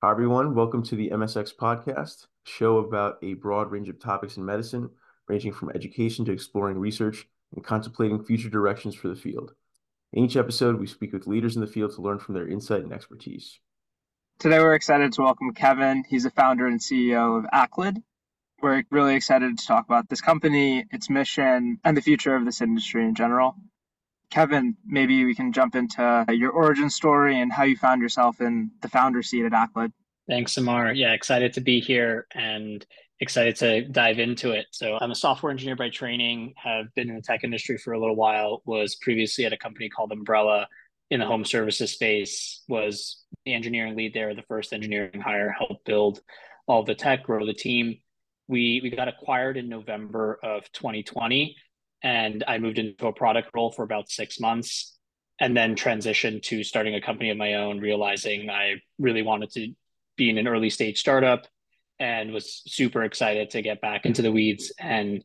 Hi, everyone. Welcome to the MSX podcast, show about a broad range of topics in medicine, ranging from education to exploring research and contemplating future directions for the field. In each episode, we speak with leaders in the field to learn from their insight and expertise. Today, we're excited to welcome Kevin. He's the founder and CEO of Aclid. We're really excited to talk about this company, its mission, and the future of this industry in general. Kevin, maybe we can jump into your origin story and how you found yourself in the founder seat at Aclid. Thanks, Samar. Yeah, excited to be here and excited to dive into it. So, I'm a software engineer by training, have been in the tech industry for a little while, was previously at a company called Umbrella in the home services space, was the engineering lead there, the first engineering hire, helped build all the tech, grow the team. We, we got acquired in November of 2020 and I moved into a product role for about six months and then transitioned to starting a company of my own, realizing I really wanted to be in an early stage startup and was super excited to get back into the weeds and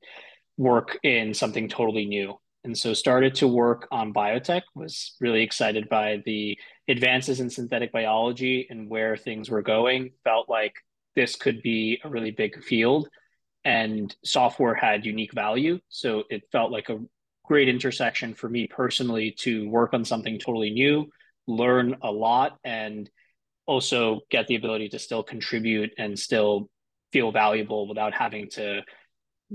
work in something totally new. And so started to work on biotech, was really excited by the advances in synthetic biology and where things were going, felt like this could be a really big field and software had unique value. So it felt like a great intersection for me personally to work on something totally new, learn a lot, and also get the ability to still contribute and still feel valuable without having to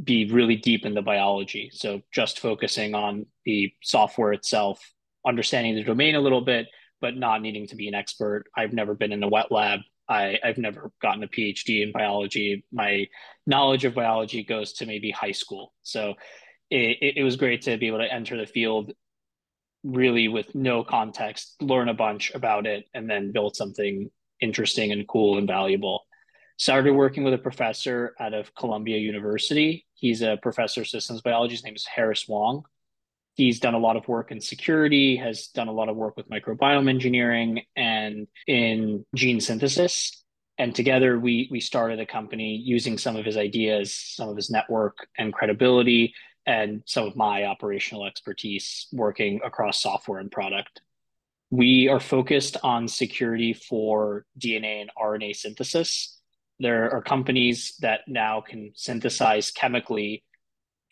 be really deep in the biology. So just focusing on the software itself, understanding the domain a little bit, but not needing to be an expert. I've never been in a wet lab I, I've never gotten a PhD in biology. My knowledge of biology goes to maybe high school. So it, it was great to be able to enter the field really with no context, learn a bunch about it, and then build something interesting and cool and valuable. Started working with a professor out of Columbia University. He's a professor of systems biology. His name is Harris Wong. He's done a lot of work in security, has done a lot of work with microbiome engineering and in gene synthesis. And together we we started a company using some of his ideas, some of his network and credibility, and some of my operational expertise working across software and product. We are focused on security for DNA and RNA synthesis. There are companies that now can synthesize chemically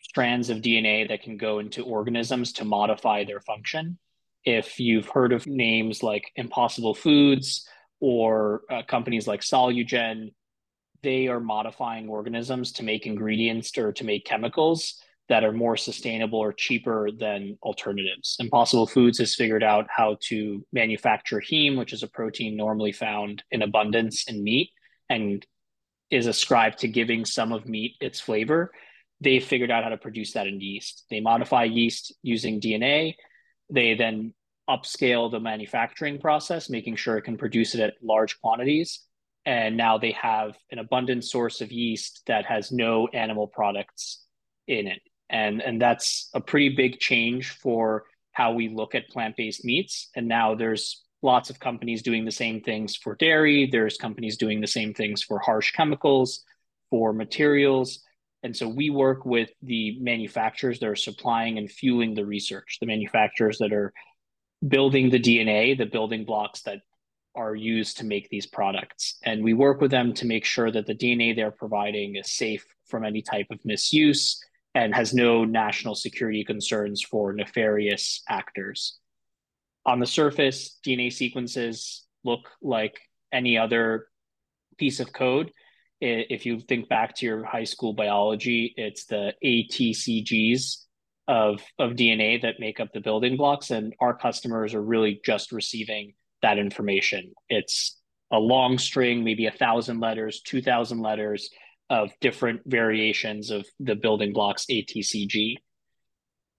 strands of DNA that can go into organisms to modify their function. If you've heard of names like Impossible Foods or uh, companies like Solugen, they are modifying organisms to make ingredients or to make chemicals that are more sustainable or cheaper than alternatives. Impossible Foods has figured out how to manufacture heme, which is a protein normally found in abundance in meat and is ascribed to giving some of meat its flavor they figured out how to produce that in yeast. They modify yeast using DNA. They then upscale the manufacturing process, making sure it can produce it at large quantities. And now they have an abundant source of yeast that has no animal products in it. And, and that's a pretty big change for how we look at plant-based meats. And now there's lots of companies doing the same things for dairy. There's companies doing the same things for harsh chemicals, for materials and so we work with the manufacturers that are supplying and fueling the research, the manufacturers that are building the DNA, the building blocks that are used to make these products. And we work with them to make sure that the DNA they're providing is safe from any type of misuse and has no national security concerns for nefarious actors. On the surface, DNA sequences look like any other piece of code if you think back to your high school biology, it's the ATCGs of, of DNA that make up the building blocks. And our customers are really just receiving that information. It's a long string, maybe a thousand letters, 2000 letters of different variations of the building blocks ATCG.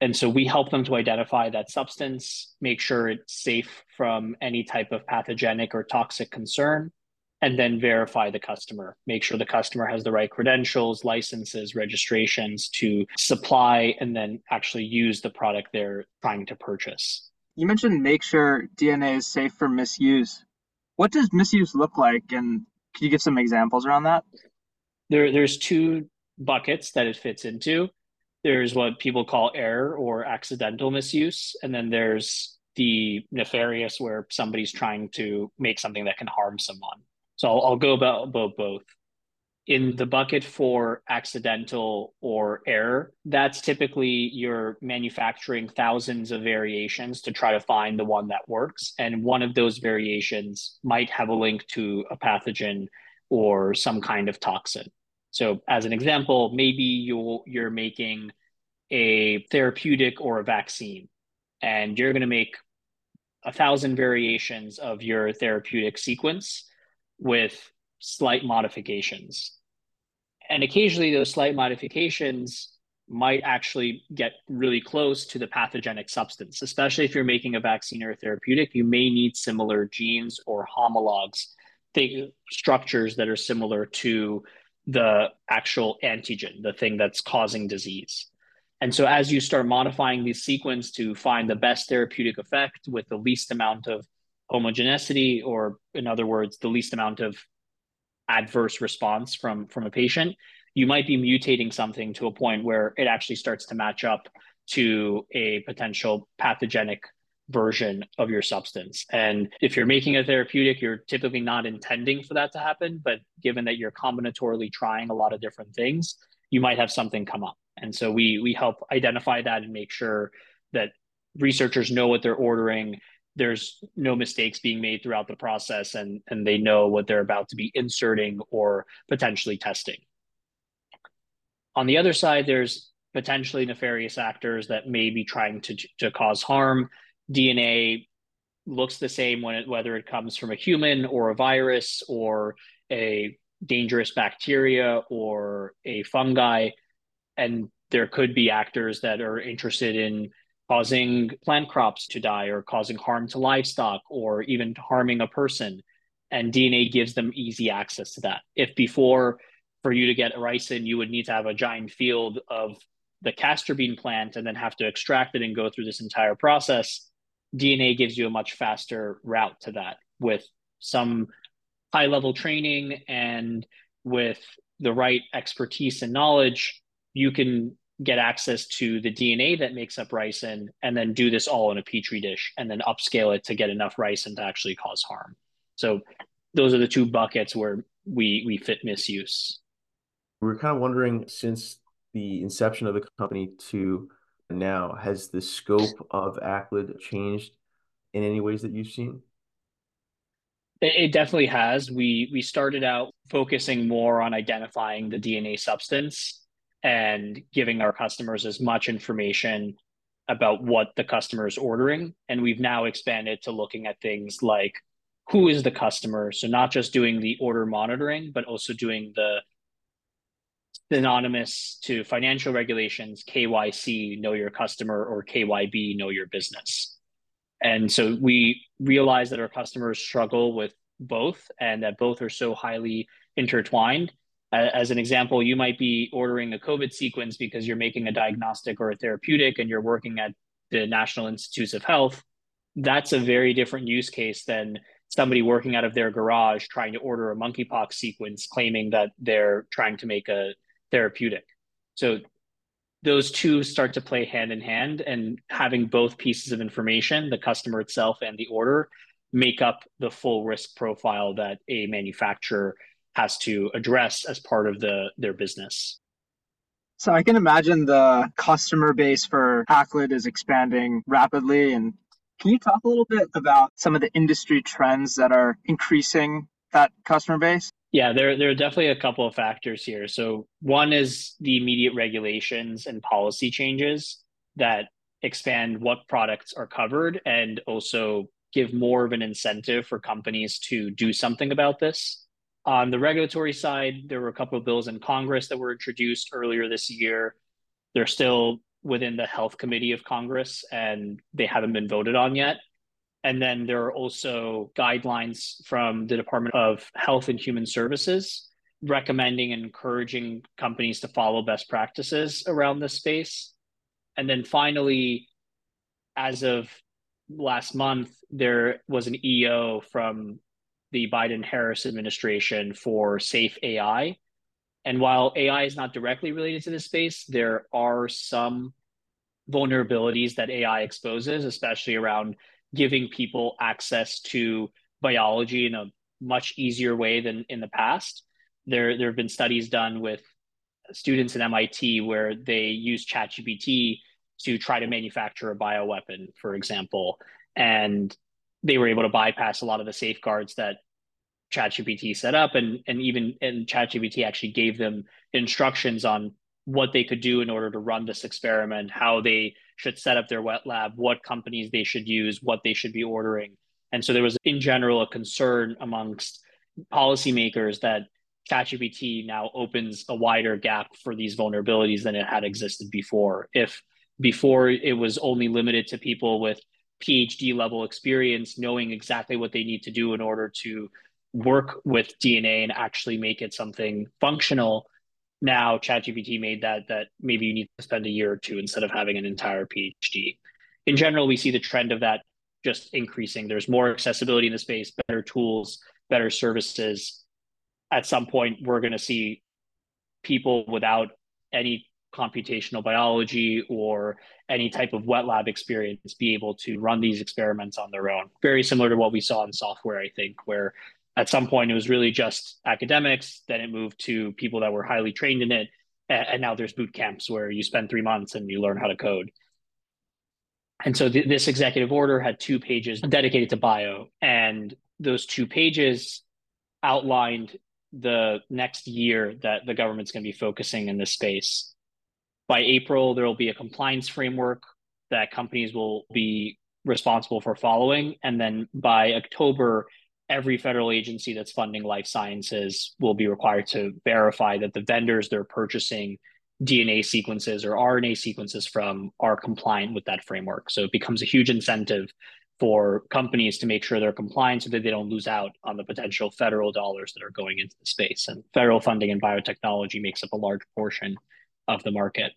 And so we help them to identify that substance, make sure it's safe from any type of pathogenic or toxic concern, and then verify the customer, make sure the customer has the right credentials, licenses, registrations to supply and then actually use the product they're trying to purchase. You mentioned make sure DNA is safe for misuse. What does misuse look like? And can you give some examples around that? There, there's two buckets that it fits into. There's what people call error or accidental misuse, and then there's the nefarious where somebody's trying to make something that can harm someone. So I'll, I'll go about, about both. In the bucket for accidental or error, that's typically you're manufacturing thousands of variations to try to find the one that works. And one of those variations might have a link to a pathogen or some kind of toxin. So, as an example, maybe you you're making a therapeutic or a vaccine, and you're going to make a thousand variations of your therapeutic sequence with slight modifications. And occasionally, those slight modifications might actually get really close to the pathogenic substance, especially if you're making a vaccine or a therapeutic. You may need similar genes or homologs, structures that are similar to the actual antigen, the thing that's causing disease. And so, as you start modifying these sequence to find the best therapeutic effect with the least amount of homogeneity, or in other words, the least amount of adverse response from from a patient, you might be mutating something to a point where it actually starts to match up to a potential pathogenic version of your substance. And if you're making a therapeutic, you're typically not intending for that to happen. But given that you're combinatorially trying a lot of different things, you might have something come up. And so we we help identify that and make sure that researchers know what they're ordering. There's no mistakes being made throughout the process, and and they know what they're about to be inserting or potentially testing. On the other side, there's potentially nefarious actors that may be trying to to cause harm. DNA looks the same when it, whether it comes from a human or a virus or a dangerous bacteria or a fungi and there could be actors that are interested in causing plant crops to die or causing harm to livestock or even harming a person. And dna gives them easy access to that. If before for you to get ricin you would need to have a giant field of the castor bean plant and then have to extract it and go through this entire process dna gives you a much faster route to that with some high level training and with the right expertise and knowledge you can get access to the DNA that makes up ricin and then do this all in a petri dish and then upscale it to get enough ricin to actually cause harm. So those are the two buckets where we we fit misuse. We are kind of wondering since the inception of the company to now, has the scope of Aclid changed in any ways that you've seen? It definitely has. We we started out focusing more on identifying the DNA substance and giving our customers as much information about what the customer is ordering. And we've now expanded to looking at things like who is the customer. So, not just doing the order monitoring, but also doing the synonymous to financial regulations KYC, know your customer, or KYB, know your business. And so we realize that our customers struggle with both and that both are so highly intertwined as an example, you might be ordering a COVID sequence because you're making a diagnostic or a therapeutic and you're working at the National Institutes of Health. That's a very different use case than somebody working out of their garage trying to order a monkeypox sequence, claiming that they're trying to make a therapeutic. So those two start to play hand in hand, and having both pieces of information, the customer itself and the order, make up the full risk profile that a manufacturer has to address as part of the their business. So I can imagine the customer base for Aclid is expanding rapidly. And can you talk a little bit about some of the industry trends that are increasing that customer base? Yeah, there, there are definitely a couple of factors here. So one is the immediate regulations and policy changes that expand what products are covered and also give more of an incentive for companies to do something about this. On the regulatory side, there were a couple of bills in Congress that were introduced earlier this year. They're still within the Health Committee of Congress and they haven't been voted on yet. And then there are also guidelines from the Department of Health and Human Services recommending and encouraging companies to follow best practices around this space. And then finally, as of last month, there was an EO from the Biden Harris administration for safe AI. And while AI is not directly related to this space, there are some vulnerabilities that AI exposes, especially around giving people access to biology in a much easier way than in the past. There, there have been studies done with students at MIT where they use ChatGPT to try to manufacture a bioweapon, for example, and they were able to bypass a lot of the safeguards that ChatGPT set up, and and even and ChatGPT actually gave them instructions on what they could do in order to run this experiment, how they should set up their wet lab, what companies they should use, what they should be ordering. And so there was, in general, a concern amongst policymakers that ChatGPT now opens a wider gap for these vulnerabilities than it had existed before. If before it was only limited to people with PhD level experience, knowing exactly what they need to do in order to work with DNA and actually make it something functional. Now, ChatGPT made that that maybe you need to spend a year or two instead of having an entire PhD. In general, we see the trend of that just increasing. There's more accessibility in the space, better tools, better services, at some point we're going to see people without any computational biology or any type of wet lab experience be able to run these experiments on their own. Very similar to what we saw in software, I think, where at some point it was really just academics, then it moved to people that were highly trained in it. And now there's boot camps where you spend three months and you learn how to code. And so th- this executive order had two pages dedicated to bio. And those two pages outlined the next year that the government's going to be focusing in this space. By April, there will be a compliance framework that companies will be responsible for following. And then by October, every federal agency that's funding life sciences will be required to verify that the vendors they're purchasing DNA sequences or RNA sequences from are compliant with that framework. So it becomes a huge incentive for companies to make sure they're compliant so that they don't lose out on the potential federal dollars that are going into the space. And federal funding in biotechnology makes up a large portion of the market.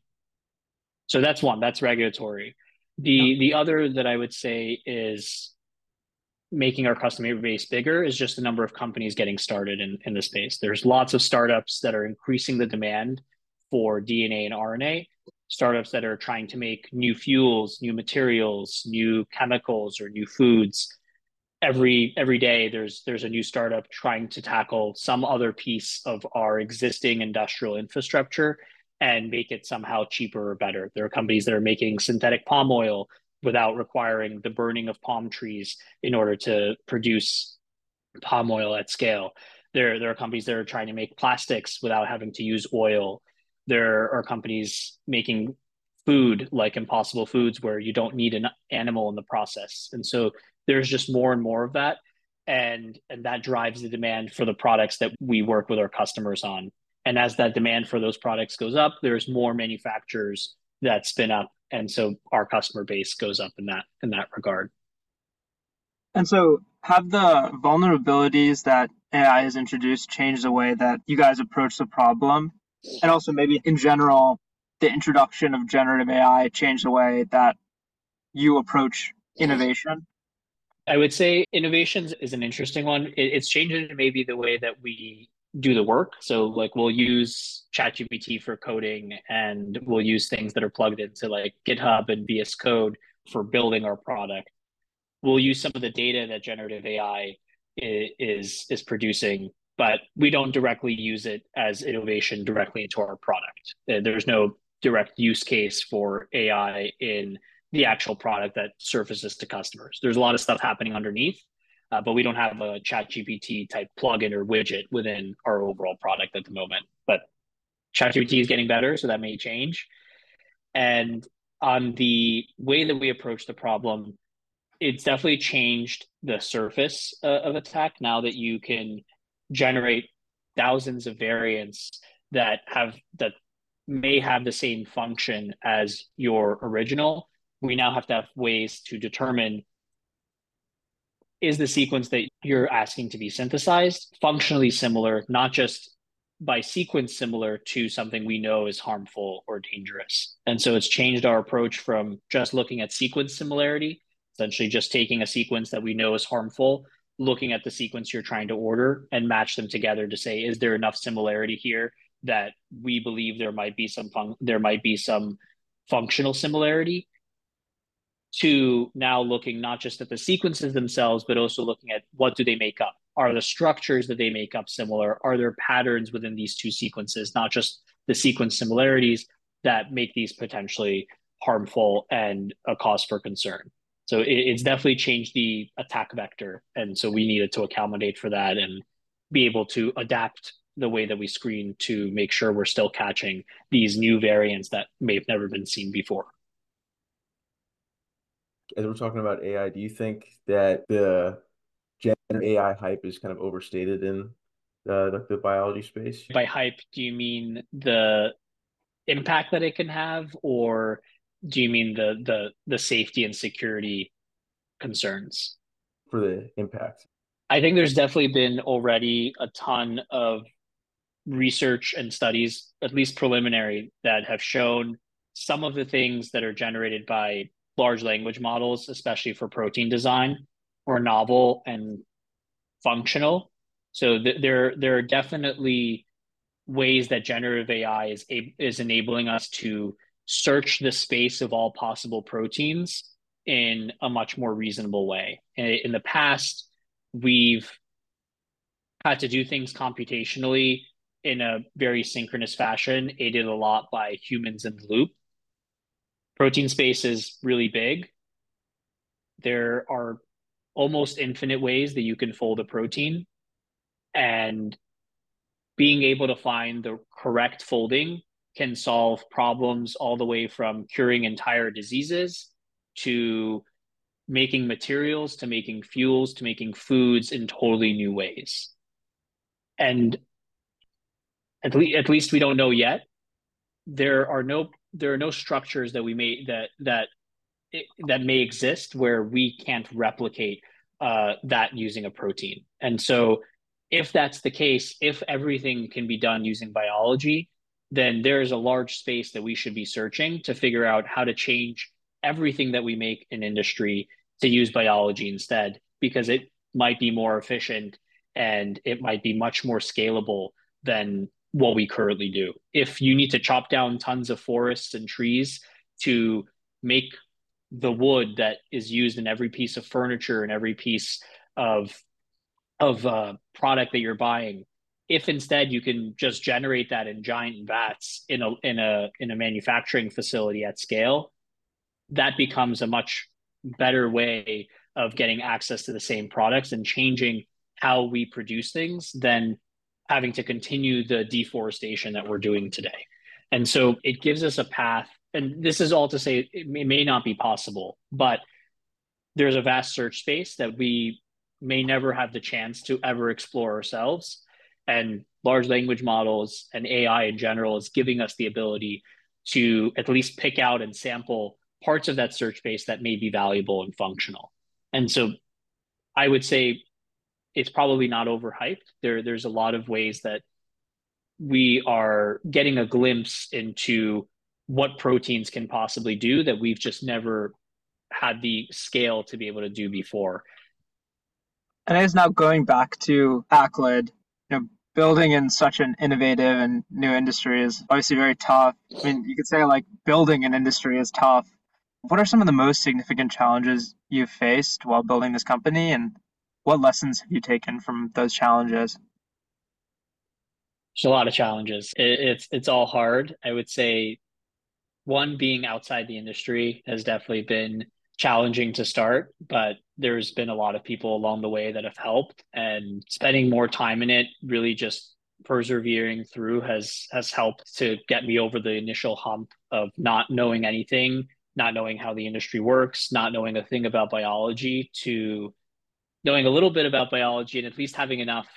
So that's one, that's regulatory. The yeah. the other that I would say is making our customer base bigger is just the number of companies getting started in, in the space. There's lots of startups that are increasing the demand for DNA and RNA startups that are trying to make new fuels, new materials, new chemicals, or new foods. Every every day, there's there's a new startup trying to tackle some other piece of our existing industrial infrastructure and make it somehow cheaper or better. There are companies that are making synthetic palm oil without requiring the burning of palm trees in order to produce palm oil at scale. There, there are companies that are trying to make plastics without having to use oil there are companies making food like impossible foods where you don't need an animal in the process and so there's just more and more of that and and that drives the demand for the products that we work with our customers on and as that demand for those products goes up there's more manufacturers that spin up and so our customer base goes up in that in that regard and so have the vulnerabilities that ai has introduced changed the way that you guys approach the problem and also maybe in general, the introduction of generative AI changed the way that you approach innovation? I would say innovations is an interesting one. it's changing maybe the way that we do the work. So like we'll use ChatGPT for coding and we'll use things that are plugged into like GitHub and VS Code for building our product. We'll use some of the data that generative AI is is producing but we don't directly use it as innovation directly into our product. Uh, there's no direct use case for AI in the actual product that surfaces to customers. There's a lot of stuff happening underneath, uh, but we don't have a chat GPT type plugin or widget within our overall product at the moment. But ChatGPT is getting better, so that may change. And on the way that we approach the problem, it's definitely changed the surface uh, of attack now that you can generate thousands of variants that have that may have the same function as your original we now have to have ways to determine is the sequence that you're asking to be synthesized functionally similar not just by sequence similar to something we know is harmful or dangerous. And so it's changed our approach from just looking at sequence similarity essentially just taking a sequence that we know is harmful looking at the sequence you're trying to order and match them together to say is there enough similarity here that we believe there might be some fun- there might be some functional similarity to now looking not just at the sequences themselves but also looking at what do they make up are the structures that they make up similar? Are there patterns within these two sequences, not just the sequence similarities that make these potentially harmful and a cause for concern? So it, it's definitely changed the attack vector. And so we needed to accommodate for that and be able to adapt the way that we screen to make sure we're still catching these new variants that may have never been seen before. As we're talking about AI, do you think that the generative AI hype is kind of overstated in the, the biology space? By hype, do you mean the impact that it can have, or do you mean the the the safety and security concerns? For the impact. I think there's definitely been already a ton of research and studies, at least preliminary, that have shown some of the things that are generated by large language models, especially for protein design, are novel and functional. So th- there, there are definitely ways that generative AI is is enabling us to search the space of all possible proteins in a much more reasonable way. In the past, we've had to do things computationally in a very synchronous fashion, aided a lot by humans in the loop. Protein space is really big. There are almost infinite ways that you can fold a protein. And being able to find the correct folding can solve problems all the way from curing entire diseases to making materials to making fuels to making foods in totally new ways. And at, le- at least we don't know yet. There are no there are no structures that we may that that that may exist where we can't replicate uh, that using a protein. And so, if that's the case, if everything can be done using biology, then there is a large space that we should be searching to figure out how to change everything that we make in industry to use biology instead, because it might be more efficient and it might be much more scalable than what we currently do. If you need to chop down tons of forests and trees to make the wood that is used in every piece of furniture and every piece of of uh, product that you're buying, if instead you can just generate that in giant vats in a in a in a manufacturing facility at scale, that becomes a much better way of getting access to the same products and changing how we produce things than having to continue the deforestation that we're doing today. And so it gives us a path. And this is all to say it may, may not be possible, but there's a vast search space that we may never have the chance to ever explore ourselves. And large language models and AI in general is giving us the ability to at least pick out and sample parts of that search space that may be valuable and functional. And so I would say it's probably not overhyped. There, there's a lot of ways that we are getting a glimpse into what proteins can possibly do that we've just never had the scale to be able to do before. And I guess now going back to Aclid, you know, building in such an innovative and new industry is obviously very tough. I mean, you could say like building an industry is tough. What are some of the most significant challenges you've faced while building this company and what lessons have you taken from those challenges? There's a lot of challenges. It, it's it's all hard. I would say one being outside the industry has definitely been challenging to start, but there's been a lot of people along the way that have helped and spending more time in it really just persevering through has has helped to get me over the initial hump of not knowing anything, not knowing how the industry works, not knowing a thing about biology to knowing a little bit about biology and at least having enough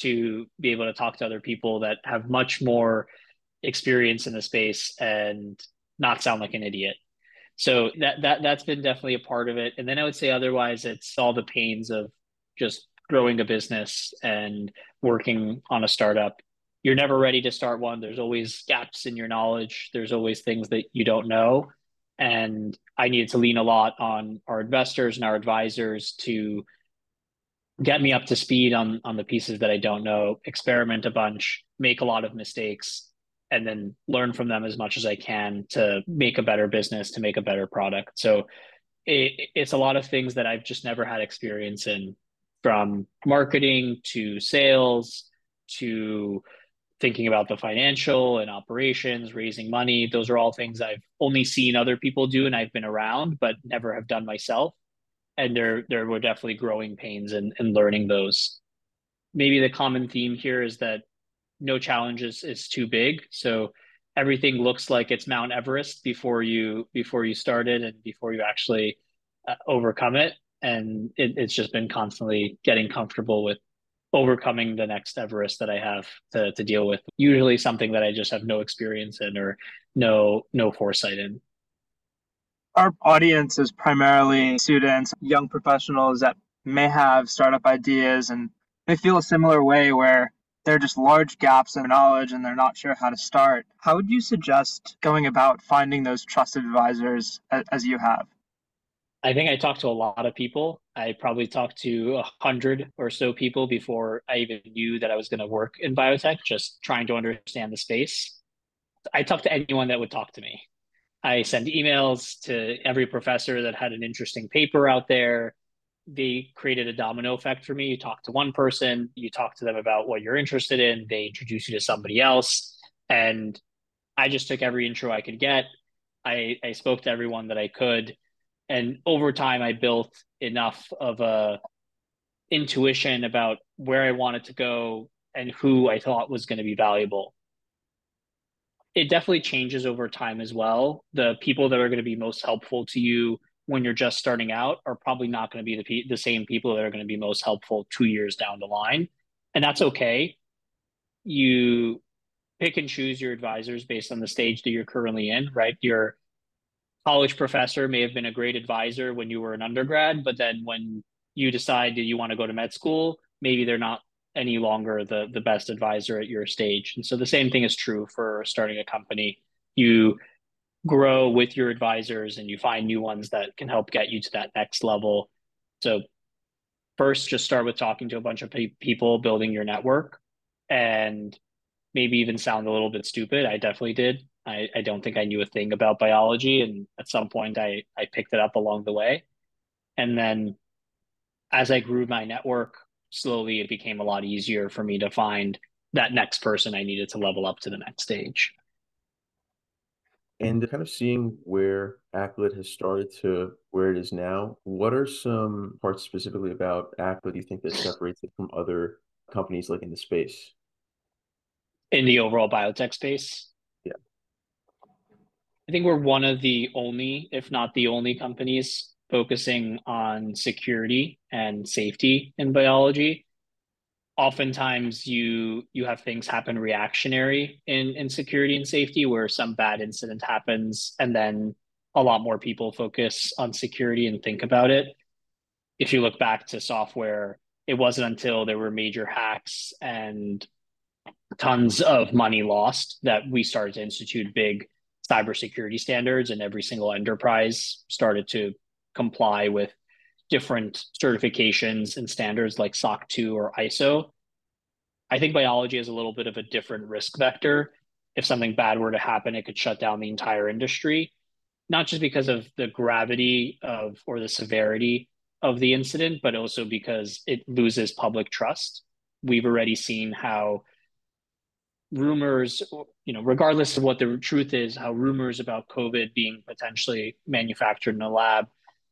to be able to talk to other people that have much more experience in the space and not sound like an idiot. So that that that's been definitely a part of it. And then I would say otherwise it's all the pains of just growing a business and working on a startup. You're never ready to start one. There's always gaps in your knowledge. There's always things that you don't know. And I needed to lean a lot on our investors and our advisors to get me up to speed on on the pieces that I don't know, experiment a bunch, make a lot of mistakes, and then learn from them as much as I can to make a better business, to make a better product. So it, it's a lot of things that I've just never had experience in from marketing to sales to thinking about the financial and operations, raising money. Those are all things I've only seen other people do and I've been around, but never have done myself. And there, there were definitely growing pains and in learning those. Maybe the common theme here is that no challenge is, is too big. So everything looks like it's Mount Everest before you before you started and before you actually uh, overcome it. And it, it's just been constantly getting comfortable with overcoming the next Everest that I have to, to deal with. Usually something that I just have no experience in or no no foresight in. Our audience is primarily students, young professionals that may have startup ideas and they feel a similar way where there are just large gaps in knowledge and they're not sure how to start. How would you suggest going about finding those trusted advisors as you have? I think I talked to a lot of people. I probably talked to a hundred or so people before I even knew that I was going to work in biotech, just trying to understand the space. I talked to anyone that would talk to me. I send emails to every professor that had an interesting paper out there. They created a domino effect for me. You talk to one person, you talk to them about what you're interested in, they introduce you to somebody else. And I just took every intro I could get. I, I spoke to everyone that I could and over time i built enough of a intuition about where i wanted to go and who i thought was going to be valuable it definitely changes over time as well. The people that are going to be most helpful to you when you're just starting out are probably not going to be the, the same people that are going to be most helpful two years down the line. And that's okay. You pick and choose your advisors based on the stage that you're currently in right? You're college professor may have been a great advisor when you were an undergrad, but then when you decide that you want to go to med school, maybe they're not any longer the the best advisor at your stage. And so the same thing is true for starting a company. You grow with your advisors and you find new ones that can help get you to that next level. So first just start with talking to a bunch of pe- people, building your network and maybe even sound a little bit stupid. I definitely did. I, I don't think I knew a thing about biology. And at some point, I, I picked it up along the way. And then as I grew my network, slowly it became a lot easier for me to find that next person I needed to level up to the next stage. And kind of seeing where Aclid has started to where it is now, what are some parts specifically about Aclid you think that separates it from other companies like in the space? In the overall biotech space? Yeah. I think we're one of the only, if not the only companies focusing on security and safety in biology. Oftentimes you you have things happen reactionary in, in security and safety where some bad incident happens and then a lot more people focus on security and think about it. If you look back to software, it wasn't until there were major hacks and tons of money lost that we started to institute big cybersecurity standards, and every single enterprise started to comply with different certifications and standards like SOC 2 or ISO. I think biology is a little bit of a different risk vector. If something bad were to happen, it could shut down the entire industry, not just because of the gravity of or the severity of the incident, but also because it loses public trust. We've already seen how rumors, you know, regardless of what the truth is, how rumors about COVID being potentially manufactured in a lab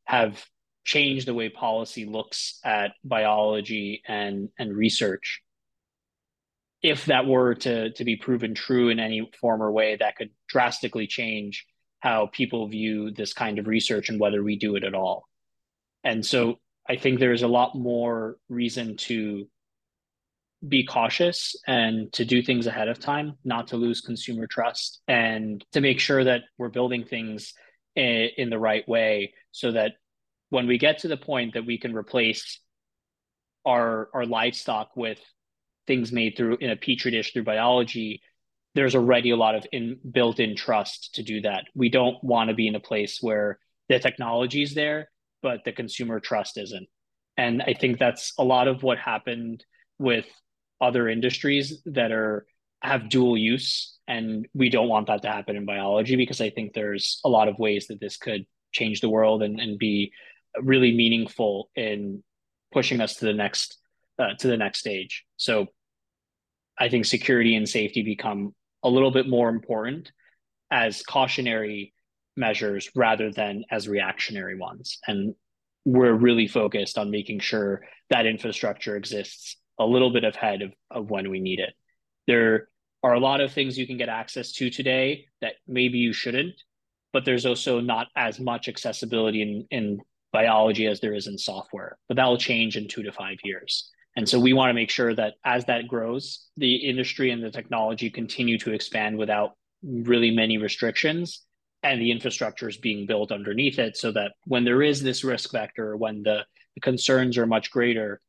have changed the way policy looks at biology and and research. If that were to to be proven true in any form or way, that could drastically change how people view this kind of research and whether we do it at all. And so I think there's a lot more reason to be cautious and to do things ahead of time, not to lose consumer trust, and to make sure that we're building things in, in, the right way so that when we get to the point that we can replace our our livestock with things made through in a petri dish through biology, there's already a lot of in, built-in trust to do that. We don't want to be in a place where the technology is there, but the consumer trust isn't. And I think that's a lot of what happened with other industries that are have dual use and we don't want that to happen in biology because i think there's a lot of ways that this could change the world and, and be really meaningful in pushing us to the next uh, to the next stage. So I think security and safety become a little bit more important as cautionary measures rather than as reactionary ones. And we're really focused on making sure that infrastructure exists a little bit ahead of, of when we need it. There are a lot of things you can get access to today that maybe you shouldn't, but there's also not as much accessibility in, in biology as there is in software. But that will change in two to five years. And so we want to make sure that as that grows, the industry and the technology continue to expand without really many restrictions and the infrastructure is being built underneath it so that when there is this risk vector, when the, the concerns are much greater,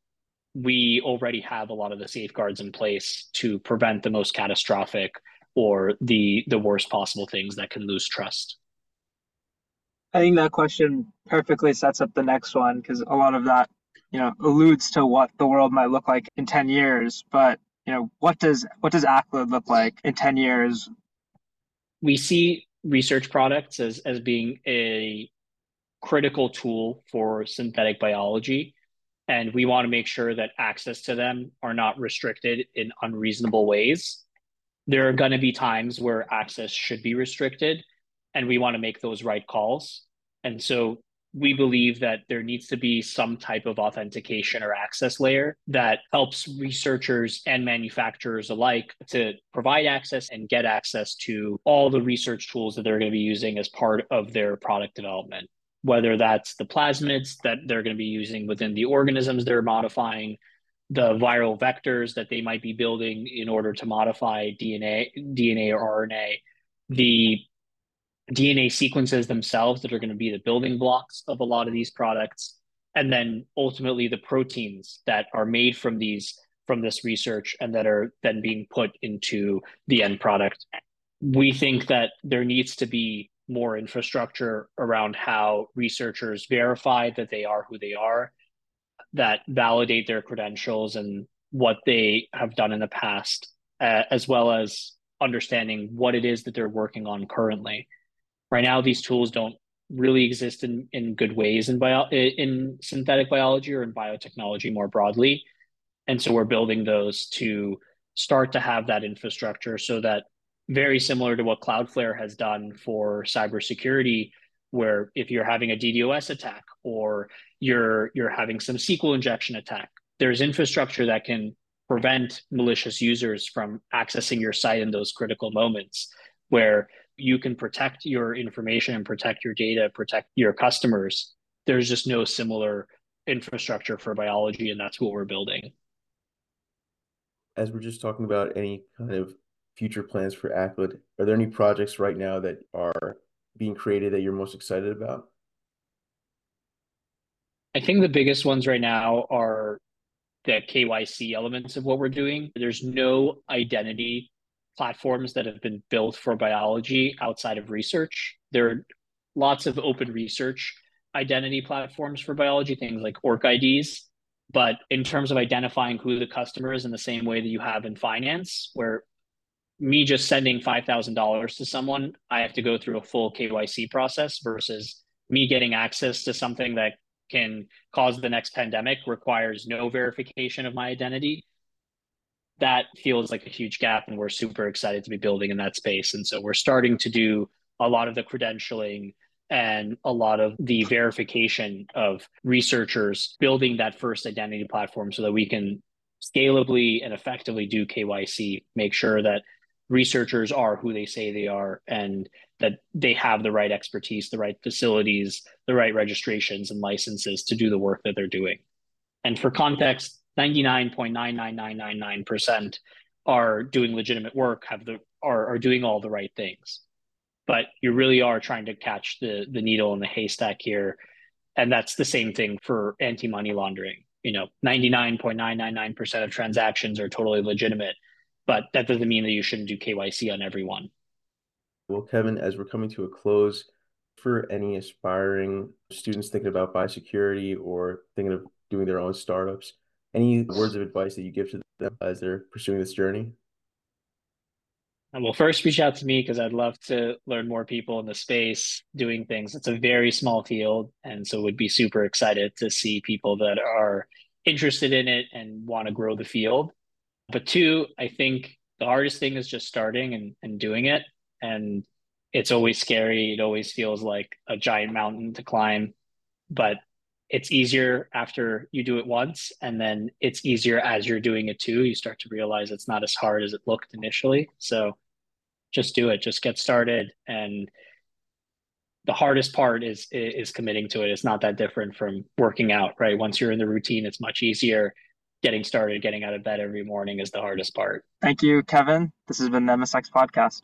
we already have a lot of the safeguards in place to prevent the most catastrophic or the the worst possible things that can lose trust. I think that question perfectly sets up the next one because a lot of that, you know, alludes to what the world might look like in 10 years. But, you know, what does what does Aclid look like in 10 years? We see research products as as being a critical tool for synthetic biology and we want to make sure that access to them are not restricted in unreasonable ways. There are going to be times where access should be restricted and we want to make those right calls. And so we believe that there needs to be some type of authentication or access layer that helps researchers and manufacturers alike to provide access and get access to all the research tools that they're going to be using as part of their product development whether that's the plasmids that they're going to be using within the organisms they're modifying, the viral vectors that they might be building in order to modify DNA, DNA or RNA, the DNA sequences themselves that are going to be the building blocks of a lot of these products, and then ultimately the proteins that are made from these from this research and that are then being put into the end product. We think that there needs to be more infrastructure around how researchers verify that they are who they are, that validate their credentials and what they have done in the past, uh, as well as understanding what it is that they're working on currently. Right now, these tools don't really exist in, in good ways in bio in synthetic biology or in biotechnology more broadly. And so we're building those to start to have that infrastructure so that very similar to what Cloudflare has done for cybersecurity, where if you're having a DDoS attack or you're you're having some SQL injection attack, there's infrastructure that can prevent malicious users from accessing your site in those critical moments where you can protect your information and protect your data, protect your customers. There's just no similar infrastructure for biology, and that's what we're building. As we're just talking about any kind of future plans for Aclid? Are there any projects right now that are being created that you're most excited about? I think the biggest ones right now are the KYC elements of what we're doing. There's no identity platforms that have been built for biology outside of research. There are lots of open research identity platforms for biology, things like OrcIDs. But in terms of identifying who the customer is in the same way that you have in finance, where me just sending $5,000 to someone, I have to go through a full KYC process versus me getting access to something that can cause the next pandemic requires no verification of my identity. That feels like a huge gap, and we're super excited to be building in that space. And so we're starting to do a lot of the credentialing and a lot of the verification of researchers building that first identity platform so that we can scalably and effectively do KYC, make sure that researchers are who they say they are and that they have the right expertise, the right facilities, the right registrations and licenses to do the work that they're doing. And for context, 99.99999% are doing legitimate work, have the are, are doing all the right things. But you really are trying to catch the the needle in the haystack here. And that's the same thing for anti-money laundering. You know, 99.999% of transactions are totally legitimate but that doesn't mean that you shouldn't do KYC on everyone. Well, Kevin, as we're coming to a close, for any aspiring students thinking about biosecurity or thinking of doing their own startups, any words of advice that you give to them as they're pursuing this journey? Well, first reach out to me because I'd love to learn more people in the space doing things. It's a very small field, and so would be super excited to see people that are interested in it and want to grow the field. But two, I think the hardest thing is just starting and, and doing it. And it's always scary. It always feels like a giant mountain to climb, but it's easier after you do it once. And then it's easier as you're doing it too. You start to realize it's not as hard as it looked initially. So just do it, just get started. And the hardest part is is committing to it. It's not that different from working out, right? Once you're in the routine, it's much easier. Getting started, getting out of bed every morning is the hardest part. Thank you, Kevin. This has been the MSX podcast.